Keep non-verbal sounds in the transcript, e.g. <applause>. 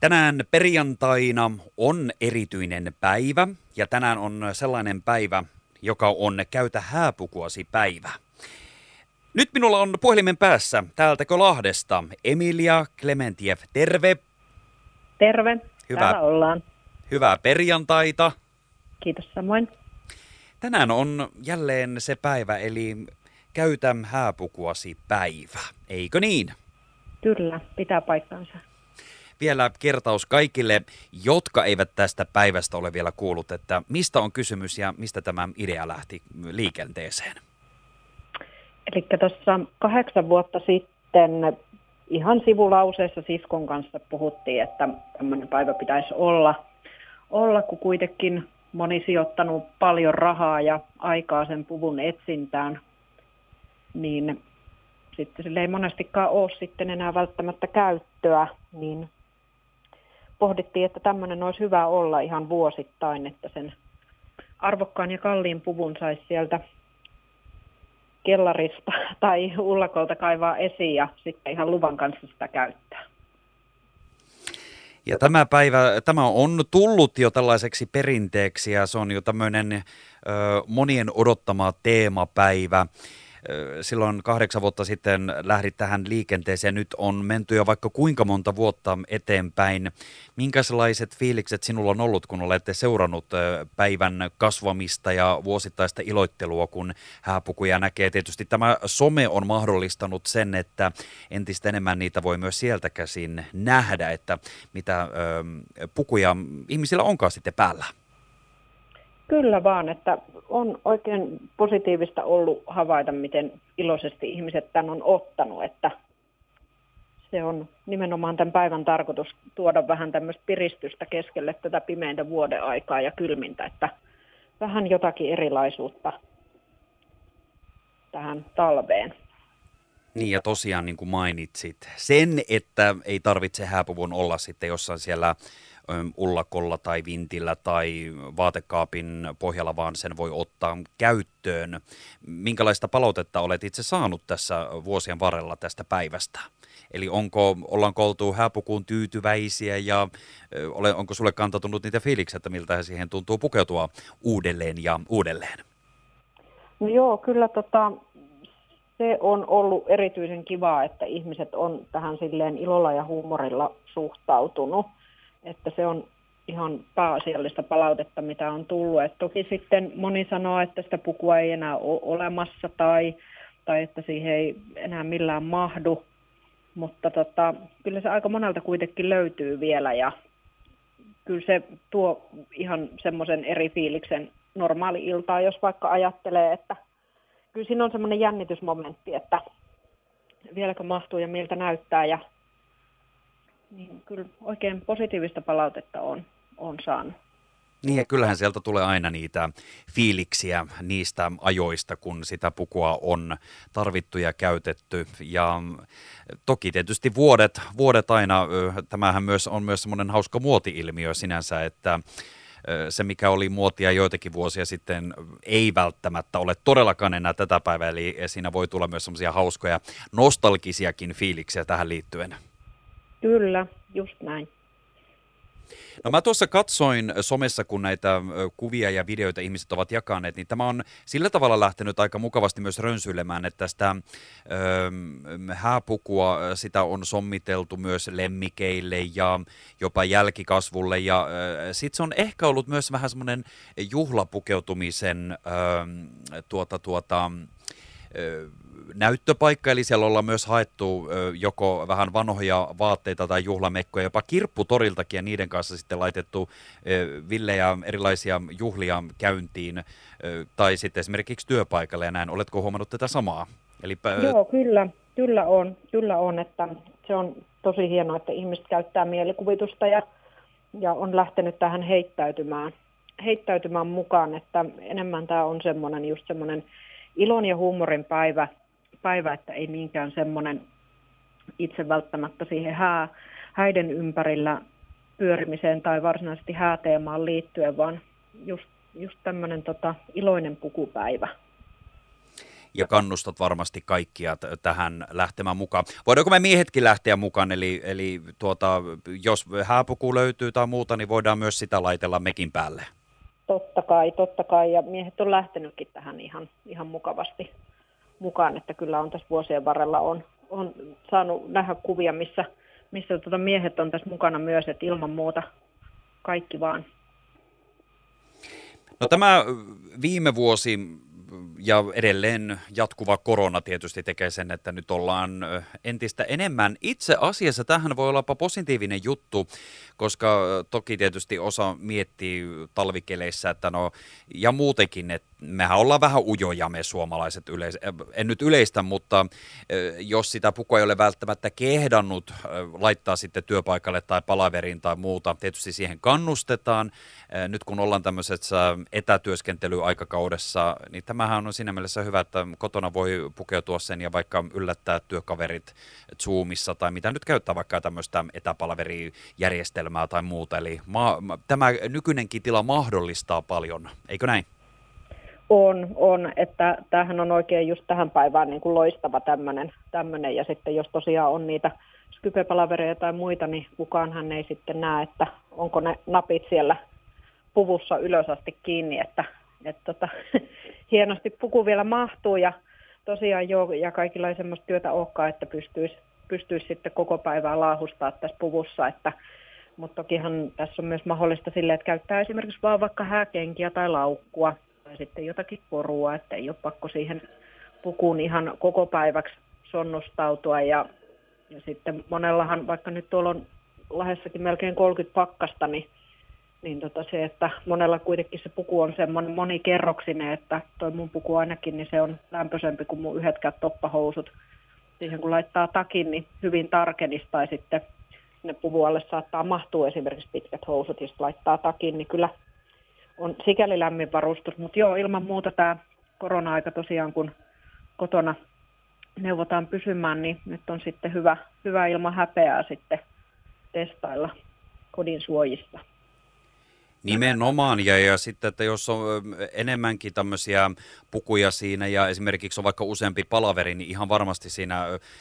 Tänään perjantaina on erityinen päivä ja tänään on sellainen päivä, joka on Käytä hääpukuasi päivä. Nyt minulla on puhelimen päässä täältäkö Lahdesta Emilia Klementiev, terve. Terve, Hyvää, täällä ollaan. Hyvää perjantaita. Kiitos samoin. Tänään on jälleen se päivä, eli Käytä hääpukuasi päivä, eikö niin? Kyllä, pitää paikkansa vielä kertaus kaikille, jotka eivät tästä päivästä ole vielä kuullut, että mistä on kysymys ja mistä tämä idea lähti liikenteeseen? Eli tuossa kahdeksan vuotta sitten ihan sivulauseessa siskon kanssa puhuttiin, että tämmöinen päivä pitäisi olla, olla kun kuitenkin moni sijoittanut paljon rahaa ja aikaa sen puvun etsintään, niin sitten sille ei monestikaan ole sitten enää välttämättä käyttöä, niin pohdittiin, että tämmöinen olisi hyvä olla ihan vuosittain, että sen arvokkaan ja kalliin puvun saisi sieltä kellarista <laughs> tai ullakolta kaivaa esiin ja sitten ihan luvan kanssa sitä käyttää. Ja tämä päivä, tämä on tullut jo tällaiseksi perinteeksi ja se on jo tämmöinen ö, monien odottama teemapäivä silloin kahdeksan vuotta sitten lähdit tähän liikenteeseen. Nyt on menty jo vaikka kuinka monta vuotta eteenpäin. Minkälaiset fiilikset sinulla on ollut, kun olette seurannut päivän kasvamista ja vuosittaista iloittelua, kun hääpukuja näkee? Tietysti tämä some on mahdollistanut sen, että entistä enemmän niitä voi myös sieltä käsin nähdä, että mitä pukuja ihmisillä onkaan sitten päällä. Kyllä vaan, että on oikein positiivista ollut havaita, miten iloisesti ihmiset tämän on ottanut, että se on nimenomaan tämän päivän tarkoitus tuoda vähän tämmöistä piristystä keskelle tätä pimeintä vuoden aikaa ja kylmintä, että vähän jotakin erilaisuutta tähän talveen. Niin ja tosiaan niin kuin mainitsit, sen, että ei tarvitse hääpuvun olla sitten jossain siellä ullakolla tai vintillä tai vaatekaapin pohjalla, vaan sen voi ottaa käyttöön. Minkälaista palautetta olet itse saanut tässä vuosien varrella tästä päivästä? Eli onko, ollaanko oltu hääpukuun tyytyväisiä ja onko sulle kantautunut niitä fiiliksiä, että miltä siihen tuntuu pukeutua uudelleen ja uudelleen? No joo, kyllä tota, se on ollut erityisen kivaa, että ihmiset on tähän silleen ilolla ja huumorilla suhtautunut että se on ihan pääasiallista palautetta, mitä on tullut. Et toki sitten moni sanoo, että sitä pukua ei enää ole olemassa tai, tai että siihen ei enää millään mahdu, mutta tota, kyllä se aika monelta kuitenkin löytyy vielä ja kyllä se tuo ihan semmoisen eri fiiliksen normaali iltaa, jos vaikka ajattelee, että kyllä siinä on semmoinen jännitysmomentti, että vieläkö mahtuu ja miltä näyttää ja niin kyllä oikein positiivista palautetta on, on saanut. Niin ja kyllähän sieltä tulee aina niitä fiiliksiä niistä ajoista, kun sitä pukua on tarvittu ja käytetty. Ja toki tietysti vuodet, vuodet aina, tämähän myös on myös semmoinen hauska muoti-ilmiö sinänsä, että se, mikä oli muotia joitakin vuosia sitten, ei välttämättä ole todellakaan enää tätä päivää, eli siinä voi tulla myös semmoisia hauskoja nostalgisiakin fiiliksiä tähän liittyen. Kyllä, just näin. No mä tuossa katsoin somessa, kun näitä kuvia ja videoita ihmiset ovat jakaneet, niin tämä on sillä tavalla lähtenyt aika mukavasti myös rönsyilemään, että tästä ö, hääpukua, sitä on sommiteltu myös lemmikeille ja jopa jälkikasvulle ja sitten se on ehkä ollut myös vähän semmoinen juhlapukeutumisen ö, tuota, tuota, näyttöpaikka, eli siellä ollaan myös haettu joko vähän vanhoja vaatteita tai juhlamekkoja, jopa kirpputoriltakin ja niiden kanssa sitten laitettu villejä erilaisia juhlia käyntiin tai sitten esimerkiksi työpaikalle ja näin. Oletko huomannut tätä samaa? Eli... Joo, kyllä, kyllä on, kyllä on, että se on tosi hienoa, että ihmiset käyttää mielikuvitusta ja, ja on lähtenyt tähän heittäytymään, heittäytymään mukaan, että enemmän tämä on semmoinen just semmoinen ilon ja huumorin päivä, päivä että ei niinkään semmoinen itse välttämättä siihen hää, häiden ympärillä pyörimiseen tai varsinaisesti hääteemaan liittyen, vaan just, just tämmöinen tota, iloinen pukupäivä. ja kannustat varmasti kaikkia t- tähän lähtemään mukaan. Voidaanko me miehetkin lähteä mukaan, eli, eli tuota, jos hääpuku löytyy tai muuta, niin voidaan myös sitä laitella mekin päälle? Totta kai, totta kai, ja miehet on lähtenytkin tähän ihan, ihan mukavasti mukaan, että kyllä on tässä vuosien varrella on, on saanut nähdä kuvia, missä, missä tuota miehet on tässä mukana myös, että ilman muuta kaikki vaan. No tämä viime vuosi ja edelleen jatkuva korona tietysti tekee sen, että nyt ollaan entistä enemmän. Itse asiassa tähän voi olla positiivinen juttu, koska toki tietysti osa miettii talvikeleissä, että no, ja muutenkin, että mehän ollaan vähän ujoja me suomalaiset, yleis- en nyt yleistä, mutta jos sitä pukua ei ole välttämättä kehdannut laittaa sitten työpaikalle tai palaveriin tai muuta, tietysti siihen kannustetaan. Nyt kun ollaan tämmöisessä etätyöskentelyaikakaudessa, niin tämähän on siinä mielessä hyvä, että kotona voi pukeutua sen ja vaikka yllättää työkaverit Zoomissa tai mitä nyt käyttää vaikka tämmöistä etäpalverijärjestelmää tai muuta. Eli ma- tämä nykyinenkin tila mahdollistaa paljon, eikö näin? On, on, että tämähän on oikein just tähän päivään niin kuin loistava tämmöinen, tämmöinen. ja sitten jos tosiaan on niitä skypepalavereja tai muita, niin kukaanhan ei sitten näe, että onko ne napit siellä puvussa ylös asti kiinni, että, että tota, <laughs> hienosti puku vielä mahtuu ja tosiaan joo, ja kaikilla ei semmoista työtä olekaan, että pystyisi, pystyisi sitten koko päivää laahustaa tässä puvussa, että mutta tokihan tässä on myös mahdollista sille, että käyttää esimerkiksi vaan vaikka hääkenkiä tai laukkua tai sitten jotakin korua, että ei ole pakko siihen pukuun ihan koko päiväksi sonnustautua. Ja, ja sitten monellahan, vaikka nyt tuolla on lähessäkin melkein 30 pakkasta, niin, niin tota se, että monella kuitenkin se puku on semmoinen monikerroksinen, että toi mun puku ainakin, niin se on lämpöisempi kuin mun yhdetkään toppahousut. Siihen kun laittaa takin, niin hyvin tarkenisi tai sitten ne puvualle saattaa mahtua esimerkiksi pitkät housut, jos laittaa takin, niin kyllä on sikäli lämmin varustus. Mutta joo, ilman muuta tämä korona-aika tosiaan, kun kotona neuvotaan pysymään, niin nyt on sitten hyvä, hyvä ilman häpeää sitten testailla kodin suojissa. Nimenomaan, ja, ja sitten, että jos on enemmänkin tämmöisiä pukuja siinä ja esimerkiksi on vaikka useampi palaveri, niin ihan varmasti siinä